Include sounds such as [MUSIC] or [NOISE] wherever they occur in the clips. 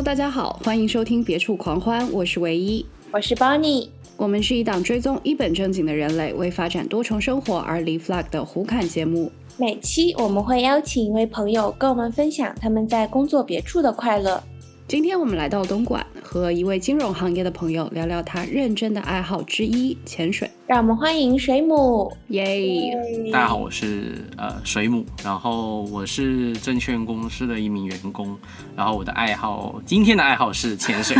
Hello，大家好，欢迎收听《别处狂欢》，我是唯一，我是 Bonnie。我们是一档追踪一本正经的人类为发展多重生活而离 flag 的胡侃节目。每期我们会邀请一位朋友跟我们分享他们在工作别处的快乐。今天我们来到东莞，和一位金融行业的朋友聊聊他认真的爱好之一——潜水。让我们欢迎水母，耶！大家好，我是呃水母，然后我是证券公司的一名员工，然后我的爱好，今天的爱好是潜水。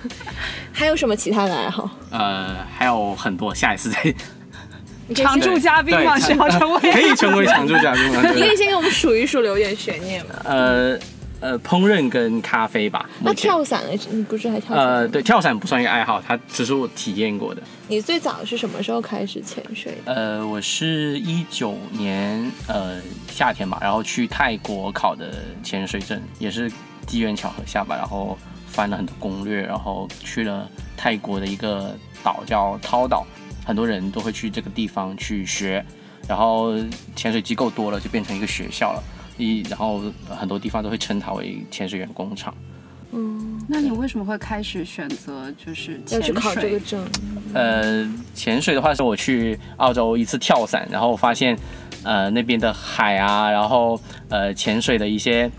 [LAUGHS] 还有什么其他的爱好？呃，还有很多，下一次再。[LAUGHS] 常驻嘉宾吗？需要成为？可以成为常驻嘉宾吗？你 [LAUGHS] 可以先给我们数一数，留点悬念吗？呃。呃，烹饪跟咖啡吧。那跳伞呢？你不是还跳？呃，对，跳伞不算一个爱好，它只是我体验过的。你最早是什么时候开始潜水？呃，我是一九年呃夏天吧，然后去泰国考的潜水证，也是机缘巧合下吧，然后翻了很多攻略，然后去了泰国的一个岛叫涛岛，很多人都会去这个地方去学，然后潜水机构多了，就变成一个学校了。一，然后很多地方都会称它为潜水员工厂。嗯，那你为什么会开始选择就是要去考这个证？呃，潜水的话是我去澳洲一次跳伞，然后发现呃那边的海啊，然后呃潜水的一些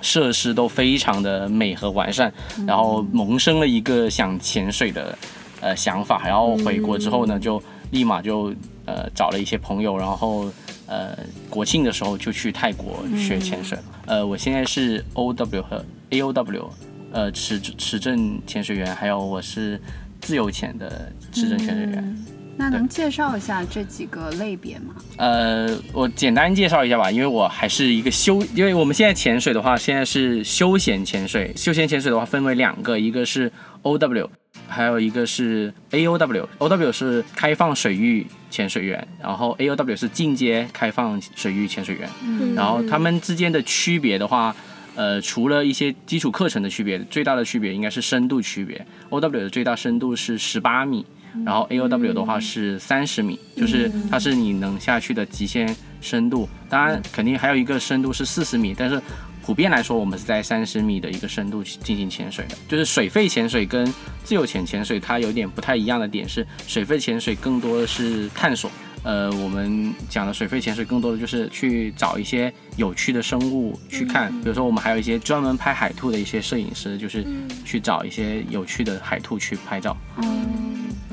设施都非常的美和完善，然后萌生了一个想潜水的呃想法。然后回国之后呢，就立马就呃找了一些朋友，然后。呃，国庆的时候就去泰国学潜水。呃，我现在是 O W 和 A O W，呃，持持证潜水员，还有我是自由潜的持证潜水员。那能介绍一下这几个类别吗？呃，我简单介绍一下吧，因为我还是一个休，因为我们现在潜水的话，现在是休闲潜水。休闲潜水的话分为两个，一个是 O W。还有一个是 A O W，O W 是开放水域潜水员，然后 A O W 是进阶开放水域潜水员。嗯，然后他们之间的区别的话，呃，除了一些基础课程的区别，最大的区别应该是深度区别。O W 的最大深度是十八米，然后 A O W 的话是三十米，就是它是你能下去的极限深度。当然，肯定还有一个深度是四十米，但是。普遍来说，我们是在三十米的一个深度去进行潜水的。就是水肺潜水跟自由潜潜水，它有点不太一样的点是，水肺潜水更多的是探索。呃，我们讲的水肺潜水更多的就是去找一些有趣的生物去看。比如说，我们还有一些专门拍海兔的一些摄影师，就是去找一些有趣的海兔去拍照。嗯，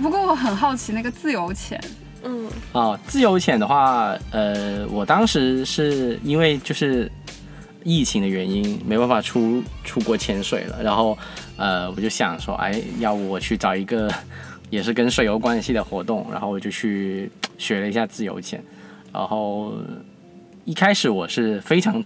不过我很好奇那个自由潜。嗯，啊，自由潜的话，呃，我当时是因为就是。疫情的原因没办法出出国潜水了，然后，呃，我就想说，哎，要不我去找一个也是跟水有关系的活动，然后我就去学了一下自由潜，然后一开始我是非常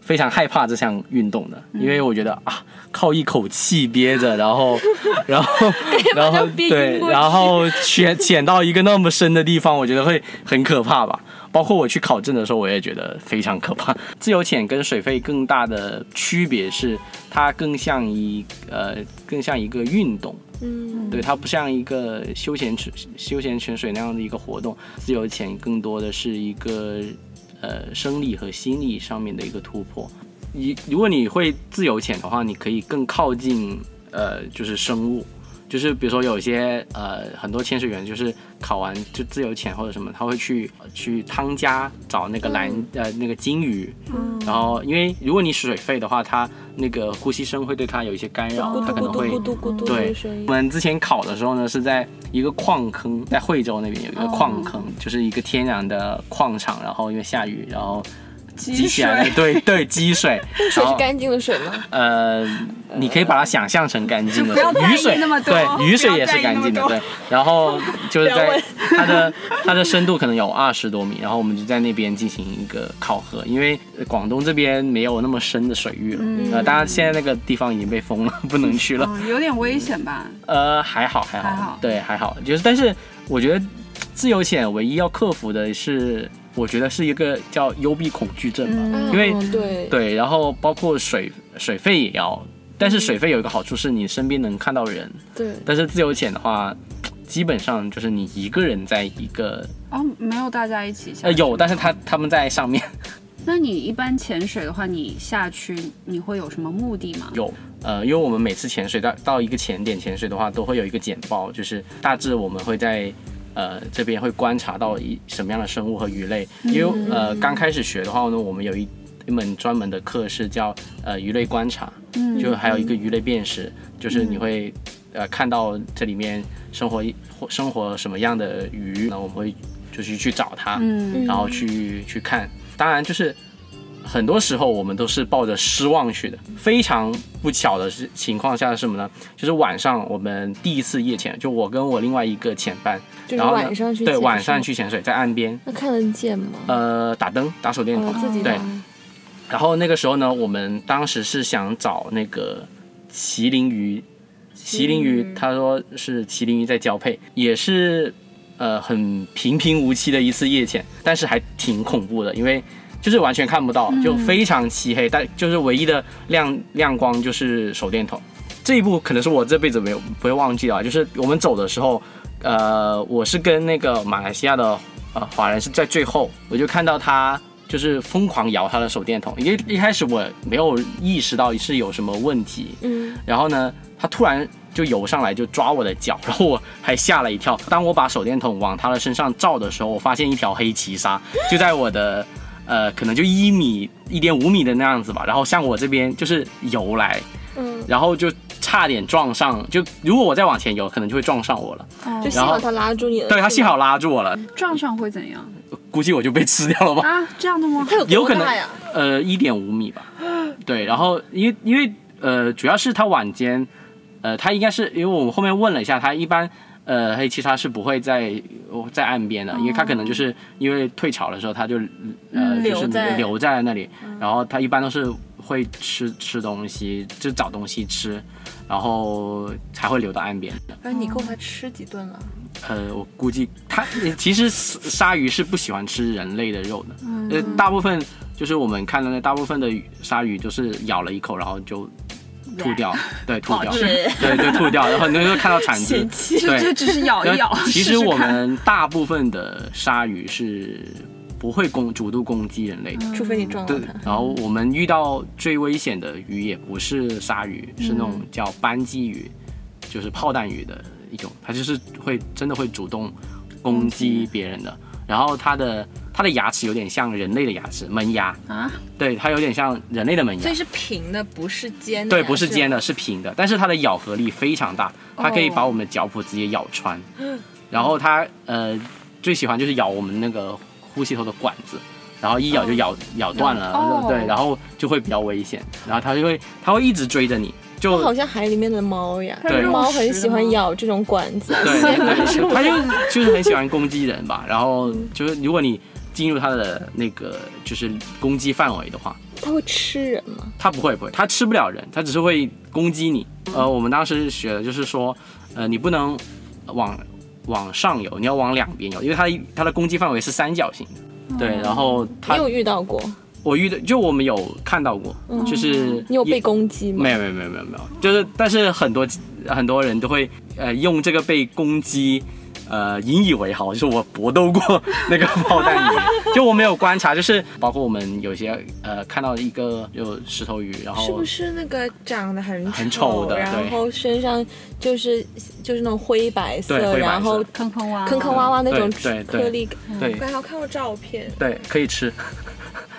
非常害怕这项运动的，因为我觉得啊，靠一口气憋着，然后，[LAUGHS] 然后，然后对，然后潜 [LAUGHS] 潜到一个那么深的地方，我觉得会很可怕吧。包括我去考证的时候，我也觉得非常可怕。[LAUGHS] 自由潜跟水肺更大的区别是，它更像一呃，更像一个运动。嗯，对，它不像一个休闲潜休闲潜水那样的一个活动。自由潜更多的是一个呃生理和心理上面的一个突破。你如果你会自由潜的话，你可以更靠近呃，就是生物。就是比如说有些呃很多潜水员就是考完就自由潜或者什么，他会去去汤加找那个蓝呃那个金鱼，然后因为如果你水肺的话，它那个呼吸声会对它有一些干扰，它可能会对。我们之前考的时候呢是在一个矿坑，在惠州那边有一个矿坑，就是一个天然的矿场，然后因为下雨，然后。积起来的，对对，积水。[LAUGHS] 水是干净的水吗？呃，你可以把它想象成干净的雨水，对，雨水也是干净的，对。然后就是在它的它的深度可能有二十多米，然后我们就在那边进行一个考核，因为广东这边没有那么深的水域了，呃，当然现在那个地方已经被封了，不能去了，有点危险吧？呃，还好还好，对，还好，就是但是我觉得自由潜唯一要克服的是。我觉得是一个叫幽闭恐惧症吧，因为对对，然后包括水水费也要，但是水费有一个好处是你身边能看到人，对，但是自由潜的话，基本上就是你一个人在一个哦，没有大家一起下，呃有，但是他他们在上面。[LAUGHS] 那你一般潜水的话，你下去你会有什么目的吗？有，呃，因为我们每次潜水到到一个潜点潜水的话，都会有一个简报，就是大致我们会在呃这边会观察到一什么样的生物和鱼类。因为呃刚开始学的话呢，我们有一一门专门的课是叫呃鱼类观察，就还有一个鱼类辨识，就是你会呃看到这里面生活一生活什么样的鱼，那我们会就是去找它，嗯然后去去看。当然就是很多时候我们都是抱着失望去的。非常不巧的是情况下是什么呢？就是晚上我们第一次夜潜，就我跟我另外一个潜伴，就是然后晚上去对晚上去潜水，在岸边那看得见吗？呃打灯打手电筒哦，，自己对。然后那个时候呢，我们当时是想找那个麒麟鱼，麒麟鱼，他说是麒麟鱼在交配，也是呃很平平无奇的一次夜潜，但是还挺恐怖的，因为就是完全看不到，就非常漆黑，但就是唯一的亮亮光就是手电筒。这一步可能是我这辈子没有不会忘记的啊，就是我们走的时候，呃，我是跟那个马来西亚的呃华人是在最后，我就看到他就是疯狂摇他的手电筒，因为一开始我没有意识到是有什么问题，嗯，然后呢，他突然就游上来就抓我的脚，然后我还吓了一跳。当我把手电筒往他的身上照的时候，我发现一条黑鳍鲨就在我的呃可能就一米一点五米的那样子吧，然后向我这边就是游来，嗯，然后就差点撞上，就如果我再往前游，可能就会撞上我了。哦就幸好他拉住你了。对他幸好拉住我了，撞上会怎样估计我就被吃掉了吧。啊？这样的吗？他有有可能多大呀？呃，一点五米吧。对，然后因为因为呃，主要是他晚间，呃，他应该是因为我们后面问了一下，他一般呃黑鳍鲨是不会在在岸边的，因为它可能就是因为退潮的时候，它就呃嗯就是留在那里，然后它一般都是会吃吃东西，就找东西吃，然后才会留到岸边的。哎，你够它吃几顿了？呃，我估计它其实鲨鱼是不喜欢吃人类的肉的，呃，大部分就是我们看到的大部分的鱼鲨鱼都是咬了一口，然后就吐掉，对，吐掉，对对吐掉，然后很多人会看到产汁嫌，弃就。只是 [LAUGHS] 咬一咬。[LAUGHS] 其实我们大部分的鲨鱼是不会攻主动攻击人类的，除非你撞到对他。。然后我们遇到最危险的鱼也不是鲨鱼，是那种叫斑鸡鱼，就是炮弹鱼的一种，它就是会真的会主动攻击别人的。然后它的它的牙齿有点像人类的牙齿，门牙，啊，对，它有点像人类的门牙所以。是平的，不是尖的。对，不是尖的，。是平的，但是它的咬合力非常大，它可以把我们的脚蹼直接咬穿。[GASPS] 然后它呃最喜欢就是咬我们那个呼吸头的管子，然后一咬就咬、咬断了，哦对，然后就会比较危险，然后它就会它会一直追着你，就好像海里面的猫呀，对猫很喜欢咬这种管子。对对对，[LAUGHS] 它就就是很喜欢攻击人吧，然后就是如果你进入它的那个就是攻击范围的话，它会吃人吗？它不会不会，它吃不了人，它只是会攻击你。呃，我们当时学的就是说，呃，你不能往往上游，你要往两边游，因为它它的攻击范围是三角形的。对，然后它你有遇到过？我遇到就我们有看到过，就是你有被攻击吗？没有没有没有没有没有，就是但是很多很多人都会呃用这个被攻击。呃，引以为豪，就是我搏斗过 [LAUGHS] 那个炮弹鱼，就我没有观察，就是包括我们有些呃看到一个有石头鱼，然后是不是那个长得很很丑的然后身上就是就是那种灰白色，白色然后坑坑洼洼坑坑洼洼那种颗粒感。对我刚好看过照片，对，可以吃。[LAUGHS]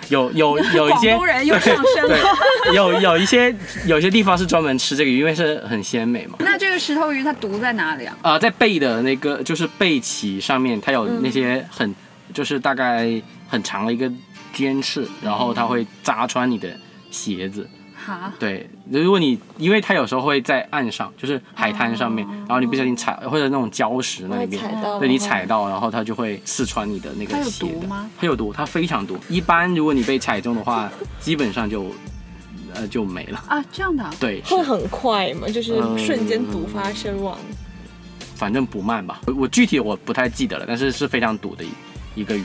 有有有一些广东人又上升了。对，有有一些有些地方是专门吃这个鱼，因为是很鲜美嘛。那这个石头鱼它毒在哪里啊？啊、在背的那个就是背鳍上面，它有那些很、就是大概很长的一个尖刺，然后它会扎穿你的鞋子。哈，对，如果你因为它有时候会在岸上，就是海滩上面，然后你不小心踩或者那种礁石那里边，踩到，对你踩到，然后它就会刺穿你的那个鞋的。毒吗？它有毒，它非常毒。一般如果你被踩中的话，基本上就呃就没了。啊，这样的啊。对，会很快嘛，就是嗯瞬间毒发身亡。反正不慢吧。我我具体我不太记得了，但是是非常毒的一一个鱼。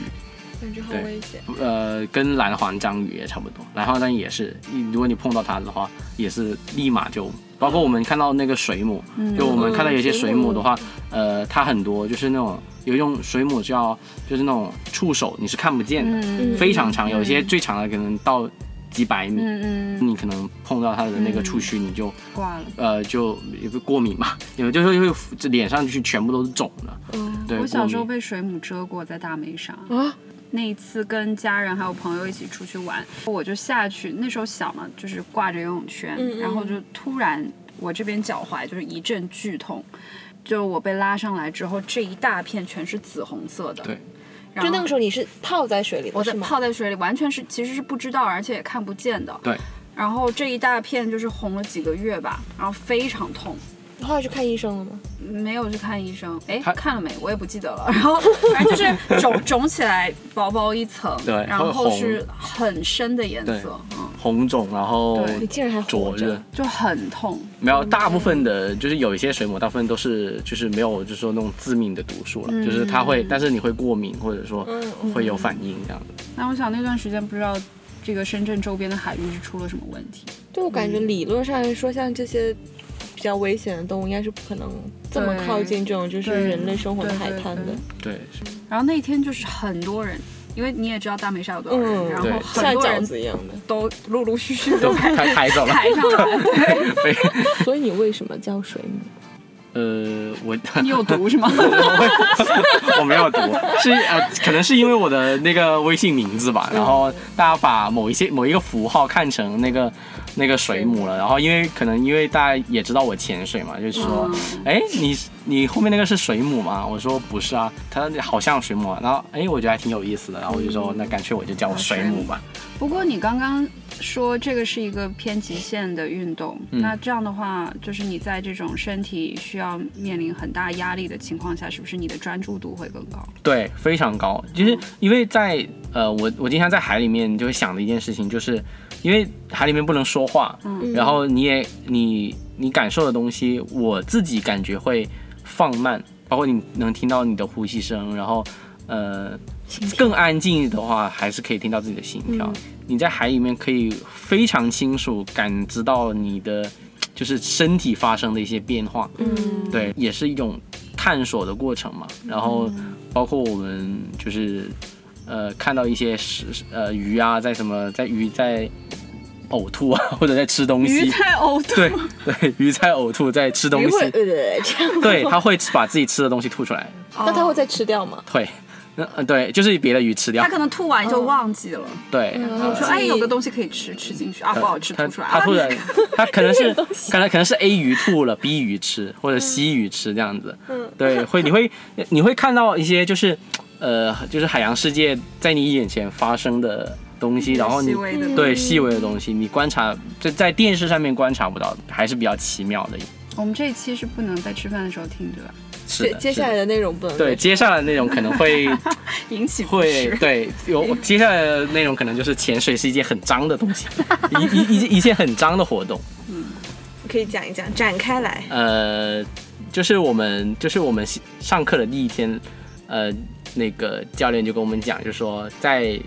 感觉好对危险。呃，跟蓝环章鱼也差不多。蓝环章鱼也是，如果你碰到它的话，也是立马就。包括我们看到那个水母，就我们看到有些水母的话，呃，它很多就是那种有一种水母叫就是那种触手，你是看不见的，嗯非常长，有一些最长的可能到几百米，嗯嗯，你可能碰到它的那个触须，你就挂了。呃就也不过敏嘛，[LAUGHS] 因为就是会这脸上去全部都是肿的。嗯对，我小时候被水母蛰过，在大梅沙。啊，那一次跟家人还有朋友一起出去玩，我就下去，那时候小嘛，就是挂着游泳圈，嗯嗯然后就突然我这边脚踝就是一阵剧痛，就我被拉上来之后，这一大片全是紫红色的。对，然后就那个时候你是泡在水里的，我在是？泡在水里，完全是其实是不知道，而且也看不见的。对。然后这一大片就是红了几个月吧，然后非常痛。后来去看医生了吗？没有去看医生，哎，看了没？我也不记得了。[LAUGHS] 然后反正就是肿 [LAUGHS] 肿起来，薄薄一层，对然后是很深的颜色，嗯，红肿，然后对你竟然还就很痛。没有，大部分的就是有一些水母，大部分都是就是没有，就是说那种致命的毒素了，就是它会，但是你会过敏或者说嗯会有反应这样子。那我想那段时间不知道这个深圳周边的海域是出了什么问题。就我感觉理论上来说，像这些比较危险的动物，应该是不可能这么靠近这种就是人类生活的海滩的对。对，是然后那天就是很多人，因为你也知道大梅沙有多少人，嗯然后很像饺多人子一样的。都陆陆续续都都排。排上来。对，[LAUGHS] 所以你为什么叫水母？呃，我 [LAUGHS] 你有毒是吗？[LAUGHS] 我没有毒，是呃，可能是因为我的那个微信名字吧，然后大家把某一些某一个符号看成那个那个水母了，然后因为可能因为大家也知道我潜水嘛，就是说，哎、你你后面那个是水母吗？我说不是啊，它好像水母啊，然后哎、我觉得还挺有意思的，然后我就说那干脆我就叫水母吧。不过你刚刚说这个是一个偏极限的运动，嗯那这样的话，就是你在这种身体需要面临很大压力的情况下，是不是你的专注度会更高？对，非常高。就是因为在呃，我我经常在海里面就会想的一件事情，就是因为海里面不能说话，嗯。然后你也你你感受的东西，我自己感觉会放慢，包括你能听到你的呼吸声，然后呃更安静的话，还是可以听到自己的心跳。你在海里面可以非常清楚感知到你的就是身体发生的一些变化，嗯，对，也是一种探索的过程嘛。然后包括我们就是呃看到一些食呃鱼啊，在什么在鱼在呕吐啊，或者在吃东西，鱼在呕吐，对对，鱼在呕吐，在吃东鱼会西，呃这样，对，它会把自己吃的东西吐出来，那它会再吃掉吗？会。那呃对，就是别的鱼吃掉他，可能吐完就忘记了，对，我说哎有个东西可以吃，吃进去啊不好吃，吐出来。它吐的，它可能是可能可能是 A 鱼吐了，B 鱼吃或者 C 鱼吃这样子，嗯对，会你会你会看到一些就是呃就是海洋世界在你眼前发生的东西，然后你对细微的东西，你观察在在电视上面观察不到，还是比较奇妙的。我们这一期是不能在吃饭的时候听，对吧？是的，接接下来的内容不能对接下来的内容可能会 [LAUGHS] 引起会。对有接下来的内容可能就是潜水是一件很脏的东西，[LAUGHS] 一一一一件很脏的活动。嗯可以讲一讲，展开来。呃，就是我们就是我们上课的第一天，呃，那个教练就跟我们讲，就说在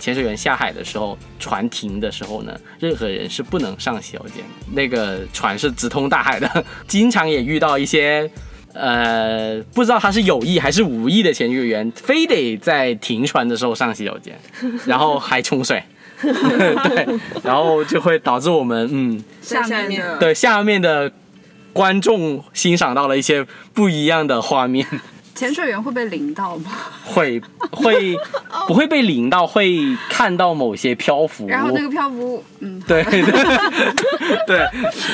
潜水员下海的时候，船停的时候呢，任何人是不能上洗手间。那个船是直通大海的，经常也遇到一些。呃，不知道他是有意还是无意的潜水员，非得在停船的时候上洗手间，然后还冲水，[LAUGHS] 对，然后就会导致我们嗯，下面对下面的观众欣赏到了一些不一样的画面，潜水员会被淋到吗？会会 [LAUGHS] 不会被淋到，会看到某些漂浮，然后那个漂浮，嗯，对对对，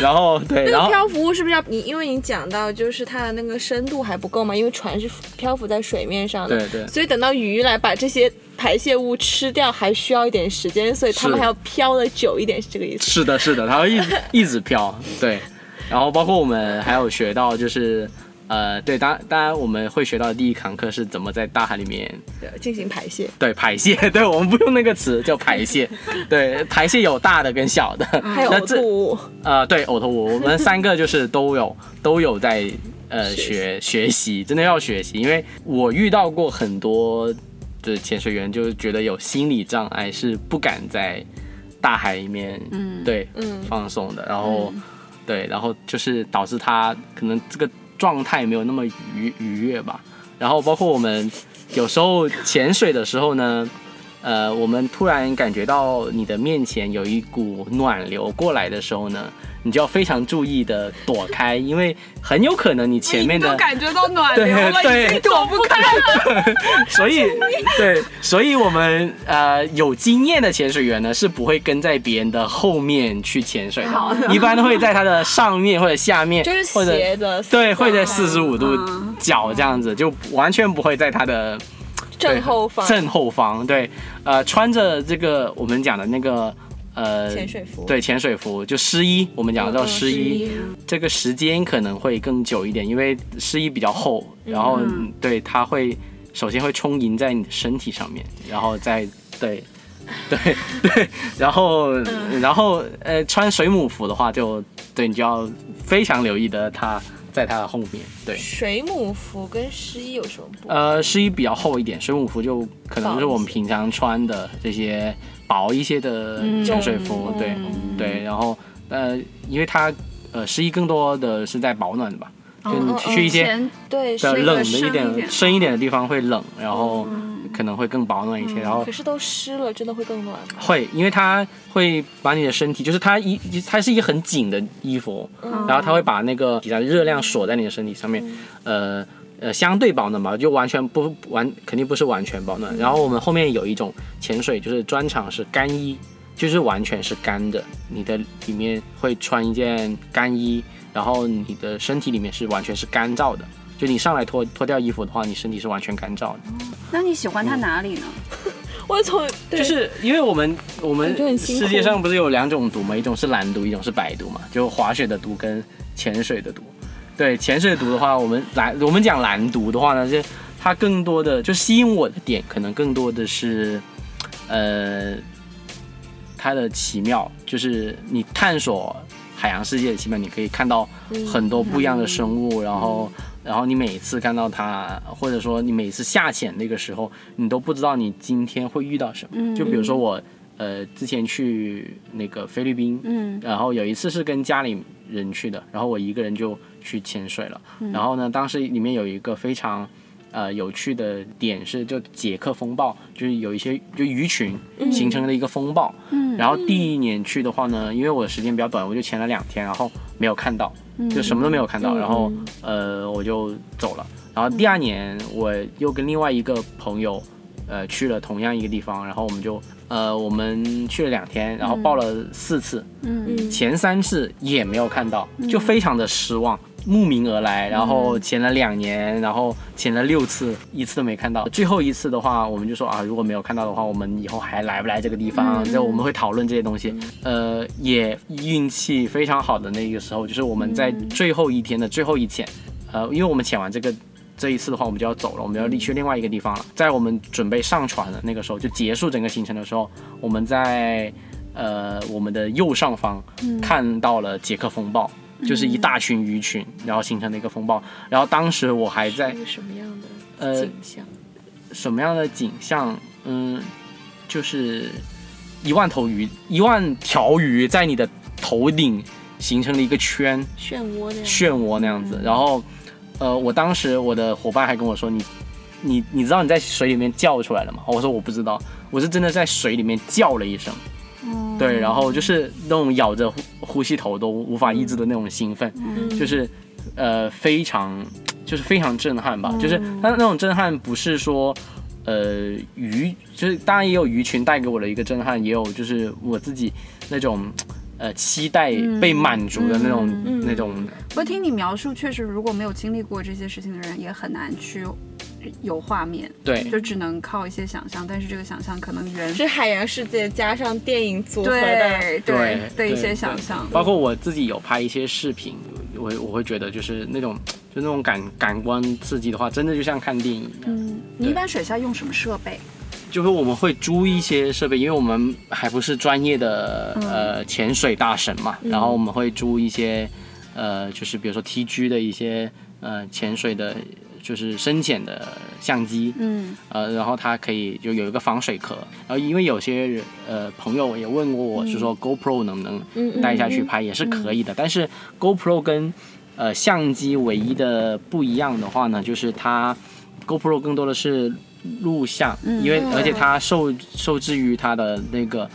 然后对，然后那个漂浮物是不是要你？因为你讲到就是它的那个深度还不够嘛，因为船是漂浮在水面上的，对对所以等到鱼来把这些排泄物吃掉，还需要一点时间，所以他们还要漂的久一点，是这个意思。是的，是的，它会一直一直漂，对，然后包括我们还有学到就是。呃，对，当当然我们会学到的第一堂课是怎么在大海里面对，进行排泄。对排泄，[LAUGHS] 对我们不用那个词叫排泄，[LAUGHS] 对排泄有大的跟小的，还有呕那吐物，呃，对，呕吐物，我们三个就是都有都有在呃学学学习，真的要学习，因为我遇到过很多的潜水员，就是觉得有心理障碍，是不敢在大海里面嗯对嗯放松的，然后对，然后就是导致他可能这个状态没有那么愉愉悦吧。然后包括我们有时候潜水的时候呢，呃，我们突然感觉到你的面前有一股暖流过来的时候呢，你就要非常注意的躲开，因为很有可能你前面的感觉到暖对流了，对已经躲不开了。所以，对，所以我们呃有经验的潜水员呢是不会跟在别人的后面去潜水的，一般都会在他的上面或者下面，就是斜的，对，会在四十五度嗯。角这样子，就完全不会在他的正后方。正后方，对，呃，穿着这个我们讲的那个呃潜水服，对，潜水服就湿衣，我们讲的叫湿衣，这个时间可能会更久一点，因为湿衣比较厚，然后、嗯。对它会首先会充盈在你的身体上面，然后再对。对 [LAUGHS] 对，然后、嗯。然后呃，穿水母服的话就，对你就要非常留意的它在它的后面。对，水母服跟湿衣有什么不？呃，湿衣比较厚一点，水母服就可能就是我们平常穿的这些薄一些的潜水服。嗯对嗯对，然后呃，因为它呃湿衣更多的是在保暖的吧，就你去一些前对，的是冷的一点、深一点的地方会冷，然后可能会更保暖一些，然后可是都湿了，真的会更暖吗？会，因为它会把你的身体，就是它一它是一个很紧的衣服，然后它会把那个底下的热量锁在你的身体上面，呃呃，相对保暖吧，就完全不完，肯定不是完全保暖。然后我们后面有一种潜水，就是专场是干衣，就是完全是干的，你的里面会穿一件干衣，然后你的身体里面是完全是干燥的。就你上来脱脱掉衣服的话，你身体是完全干燥的。那你喜欢它哪里呢？[LAUGHS] 我从就是因为我们我们世界上不是有两种毒嘛，一种是蓝毒，一种是白毒嘛，就滑雪的毒跟潜水的毒。对，潜水毒的话，我们蓝我们讲蓝毒的话呢，就它更多的就吸引我的点，可能更多的是，呃，它的奇妙，就是你探索海洋世界的奇妙，你可以看到很多不一样的生物，然后。然后你每次看到它，或者说你每次下潜那个时候，你都不知道你今天会遇到什么。就比如说我，呃，之前去那个菲律宾，嗯然后有一次是跟家里人去的，然后我一个人就去潜水了。然后呢，当时里面有一个非常呃有趣的点是，就解克风暴，就是有一些就鱼群形成了一个风暴。嗯然后第一年去的话呢，因为我的时间比较短，我就潜了两天，然后没有看到，就什么都没有看到，然后呃我就走了。然后第二年我又跟另外一个朋友呃去了同样一个地方，然后我们就呃我们去了两天，然后报了四次，嗯前三次也没有看到，就非常的失望。慕名而来，然后潜了两年，然后潜了六次，一次都没看到。最后一次的话，我们就说啊，如果没有看到的话，我们以后还来不来这个地方？就我们会讨论这些东西。呃，也运气非常好的那个时候，就是我们在最后一天的最后一潜，呃，因为我们潜完这个。这一次的话，我们就要走了，我们要去另外一个地方了。在我们准备上船的那个时候，就结束整个行程的时候，我们在呃我们的右上方看到了杰克风暴，就是一大群鱼群，然后形成的一个风暴。然后当时我还在什么样的呃景象？什么样的景象？嗯，就是一万头鱼，一万条鱼在你的头顶形成了一个圈，漩涡那样。漩涡那样子。然后，呃，我当时我的伙伴还跟我说：“你，你，你知道你在水里面叫出来了吗？”我说：“我不知道。”我是真的在水里面叫了一声。对，然后就是那种咬着呼呼吸头都无法抑制的那种兴奋，就是呃非常就是非常震撼吧，就是它那种震撼不是说呃鱼，就是当然也有鱼群带给我的一个震撼，也有就是我自己那种呃期待被满足的那种、那种不过听你描述，确实如果没有经历过这些事情的人，也很难去有画面，对就只能靠一些想象。但是这个想象可能源是海洋世界加上电影组合的，对对的一些想象。包括我自己有拍一些视频，我我会觉得就是那种 [TSK] 就那种感感官刺激的话，真的就像看电影一样。嗯，你一般水下用什么设备？就是我们会租一些设备，因为我们还不是专业的呃潜水大神嘛，然后我们会租一些呃，就是比如说 TG 的一些呃潜水的，就是深浅的相机，嗯。呃，然后它可以就有一个防水壳，然后因为有些人呃朋友也问过我，是说 GoPro 能不能嗯带下去拍，也是可以的，但是 GoPro 跟呃相机唯一的不一样的话呢，就是它 GoPro 更多的是录像，嗯因为嗯而且它受受制于它的那个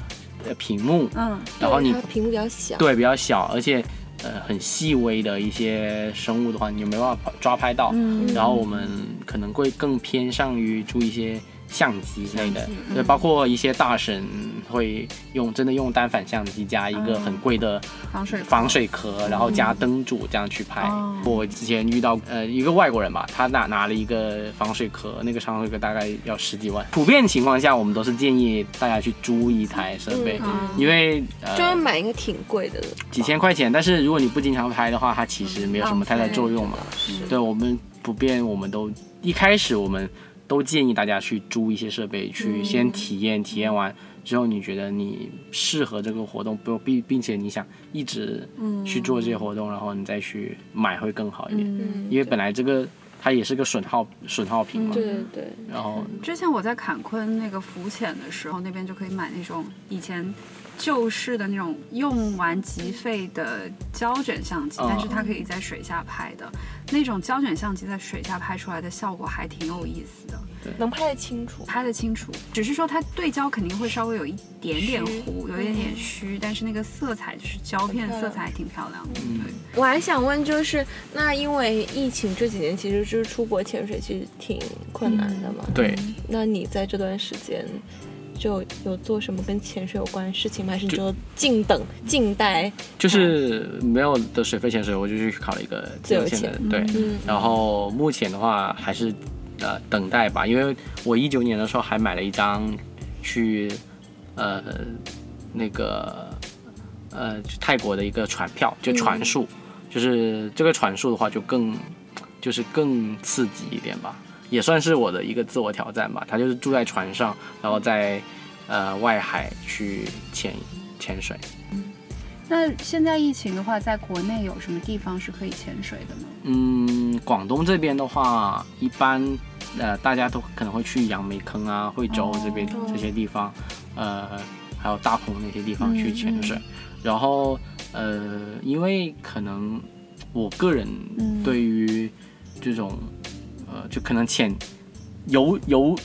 呃屏幕，嗯然后你屏幕比较小，对比较小，而且呃很细微的一些生物的话，你就没办法抓拍到。嗯然后我们可能会更偏向于注意一些相机之类的，对，嗯。包括一些大神会用真的用单反相机加一个嗯很贵的防水防水壳，然后加灯组这样去拍。哦。我之前遇到呃一个外国人吧，他拿拿了一个防水壳，那个防水壳大概要十几万。普遍情况下，我们都是建议大家去租一台设备，嗯。因为呃就是买一个挺贵的，几千块钱，但是如果你不经常拍的话，它其实没有什么太大作用嘛。对我们普遍，我们都一开始我们都建议大家去租一些设备，去先体验，体验完之后你觉得你适合这个活动，不并并且你想一直去做这些活动，然后你再去买会更好一点，嗯，因为本来这个它也是个损耗损耗品嘛。对对对，然后之前我在坎昆那个浮潜的时候，那边就可以买那种以前旧式的那种用完即废的胶卷相机，嗯但是它可以在水下拍的。那种胶卷相机在水下拍出来的效果还挺有意思的，能拍得清楚。拍得清楚。只是说它对焦肯定会稍微有一点点糊，有一点点虚，但是那个色彩就是胶片色彩还挺漂亮的。嗯对，我还想问，就是那因为疫情这几年，其实就是出国潜水其实挺困难的嘛。对，那你在这段时间就有做什么跟潜水有关的事情吗？还是你就静等、静待？就是没有的水肺潜水，我就去考了一个自由潜的，对。嗯然后目前的话还是呃等待吧，因为我一九年的时候还买了一张去呃那个呃去泰国的一个船票，就船速，就是这个船速的话就更就是更刺激一点吧，也算是我的一个自我挑战吧。他就是住在船上，然后在呃外海去潜潜水。那现在疫情的话，在国内有什么地方是可以潜水的吗？嗯，广东这边的话，一般呃大家都可能会去杨梅坑啊、惠州这边、哦这些地方，呃，还有大鹏那些地方去潜水。嗯然后呃，因为可能我个人嗯对于这种、呃，就可能浅由由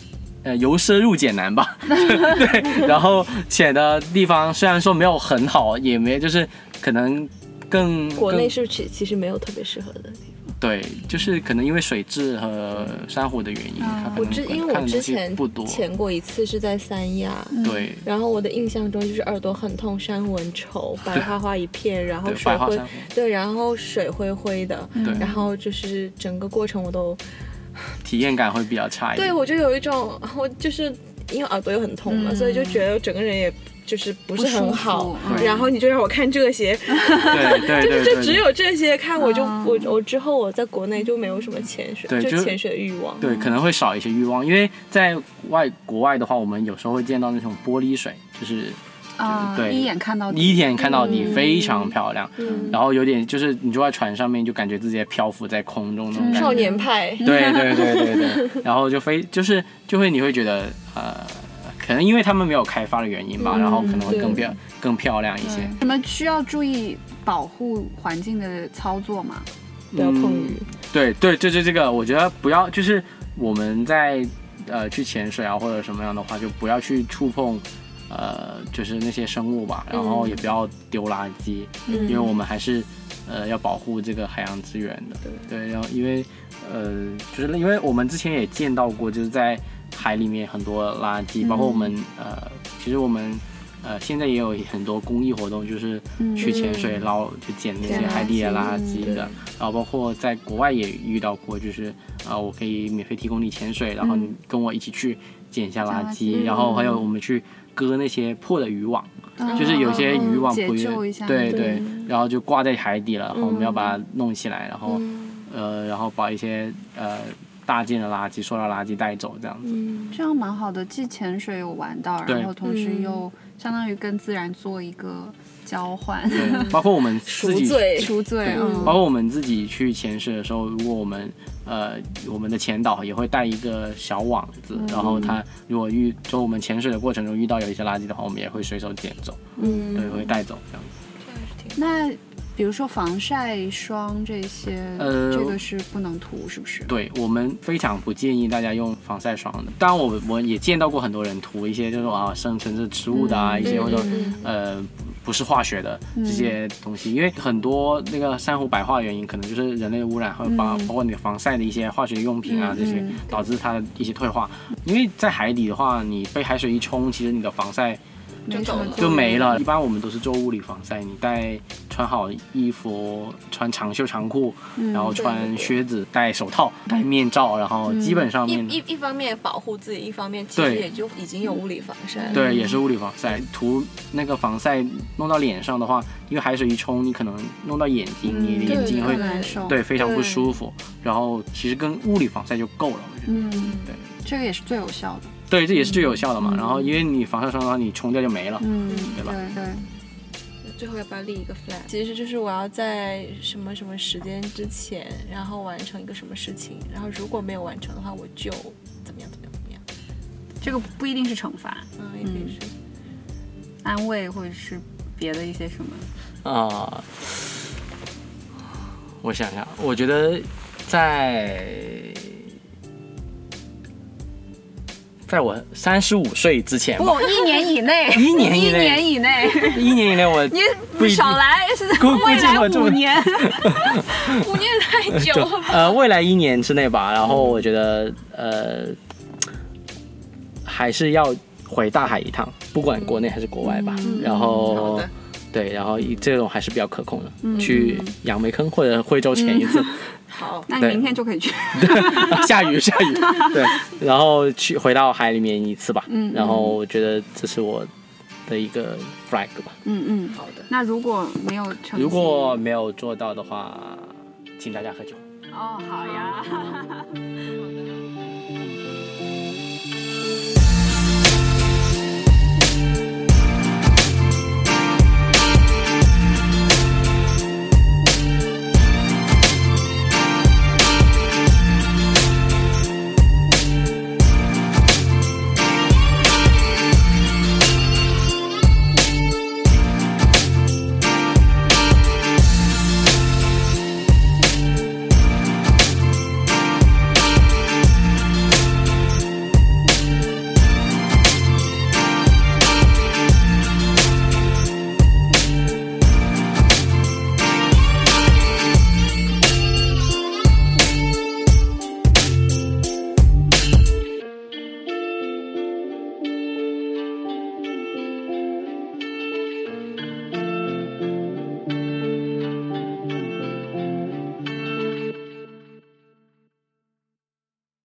呃由奢入俭难吧，[LAUGHS] 对。然后浅的地方虽然说没有很好，也没就是可能更更国内是其其实没有特别适合的地方。对，就是可能因为水质和珊瑚的原因，我之因为我之前不多，潜过一次是在三亚。对然后我的印象中就是耳朵很痛，山纹丑，白花花一片，然后，水灰对，然后水灰灰的，对然后就是整个过程我都，体验感会比较差一点。对我就有一种，我就是因为耳朵又很痛嘛，嗯所以就觉得整个人也就是不是很好。然后你就让我看这些，对对对 [LAUGHS] 对，就只有这些看，我就啊我我之后我在国内就没有什么潜水，就潜水的欲望。对可能会少一些欲望，因为在外国外的话，我们有时候会见到那种玻璃水，就是啊、对一眼看到底。一眼看到底嗯非常漂亮，嗯，然后有点就是你坐在船上面就感觉自己在漂浮在空中那种感觉。少年派，对对对对对，[LAUGHS] 然后就非就是就会你会觉得呃，可能因为他们没有开发的原因吧，嗯然后可能会更漂更漂亮一些。什么需要注意保护环境的操作吗？不要碰鱼。对对，就是这个，我觉得不要就是我们在呃去潜水啊或者什么样的话，就不要去触碰呃就是那些生物吧，然后也不要丢垃圾，嗯。因为我们还是呃要保护这个海洋资源的。对，然后因为呃就是因为我们之前也见到过，就是在海里面很多垃圾，包括我们呃其实我们。呃，现在也有很多公益活动，就是去潜水捞，就捡那些海底的垃圾嗯的。然后包括在国外也遇到过，就是啊、我可以免费提供你潜水，然后你跟我一起去捡一下垃圾，圾。然后还有我们去割那些破的渔网，嗯。就是有些渔网解不救一下对对对，然后就挂在海底了，然后我们要嗯把它弄起来，然后嗯。呃，然后把一些呃大件的垃圾、塑料垃圾带走，这样子。嗯，这样蛮好的，既潜水有玩到，然后同时嗯。又相当于跟自然做一个交换，对，[LAUGHS] 包括我们自己赎罪。赎罪。嗯嗯，包括我们自己去潜水的时候，如果我们呃我们的潜导也会带一个小网子，然后他如果遇就我们潜水的过程中遇到有一些垃圾的话，我们也会随手捡走，嗯，对，会带走这样子。那比如说防晒霜这些，呃这个是不能涂，是不是？对我们非常不建议大家用防晒霜的。当然我，我也见到过很多人涂一些就是啊生成是植物的啊、嗯一些或者嗯呃不是化学的这些东西，因为很多那个珊瑚白化的原因，可能就是人类的污染，还有包括你的防晒的一些化学用品啊嗯这些嗯导致它的一些退化。因为在海底的话，你被海水一冲，其实你的防晒就没了。一般我们都是做物理防晒，你带穿好衣服，穿长袖长裤，嗯然后穿靴子，戴手套，戴面罩，然后基本上一面、一一方面保护自己，一方面其实也就已经有物理防晒了。对，也是物理防晒。涂那个防晒弄到脸上的话，因为海水一冲，你可能弄到眼睛，你眼睛会。对非常不舒服。然后其实跟物理防晒就够了，我觉得。嗯，对这个也是最有效的。对，这也是最有效的嘛。嗯然后因为你防晒霜的话，你冲掉就没了。嗯，对吧对对，最后要不要立一个 flag？其实就是我要在什么什么时间之前，然后完成一个什么事情，然后如果没有完成的话，我就怎么样怎么样怎么样。这个不一定是惩罚，嗯，也可以是。安慰或者是别的一些什么。啊、我想想，我觉得在在我三十五岁之前，不，一年以内，[LAUGHS] 一年以内一年以内，一年以内我你不少来，[LAUGHS] 是估估未来计这么五年。[LAUGHS] 五年太久了吧？呃未来一年之内吧，然后我觉得呃还是要回大海一趟，不管国内还是国外吧。嗯然后的，对，然后这种还是比较可控的，嗯去杨梅坑或者惠州潜一次。[LAUGHS] 好，那你明天就可以去。[LAUGHS] 下雨下雨，[LAUGHS] 对，然后去回到海里面一次吧，嗯然后我觉得这是我的一个 flag 吧。嗯嗯。好的。那如果没有成，如果没有做到的话，请大家喝酒。哦好呀。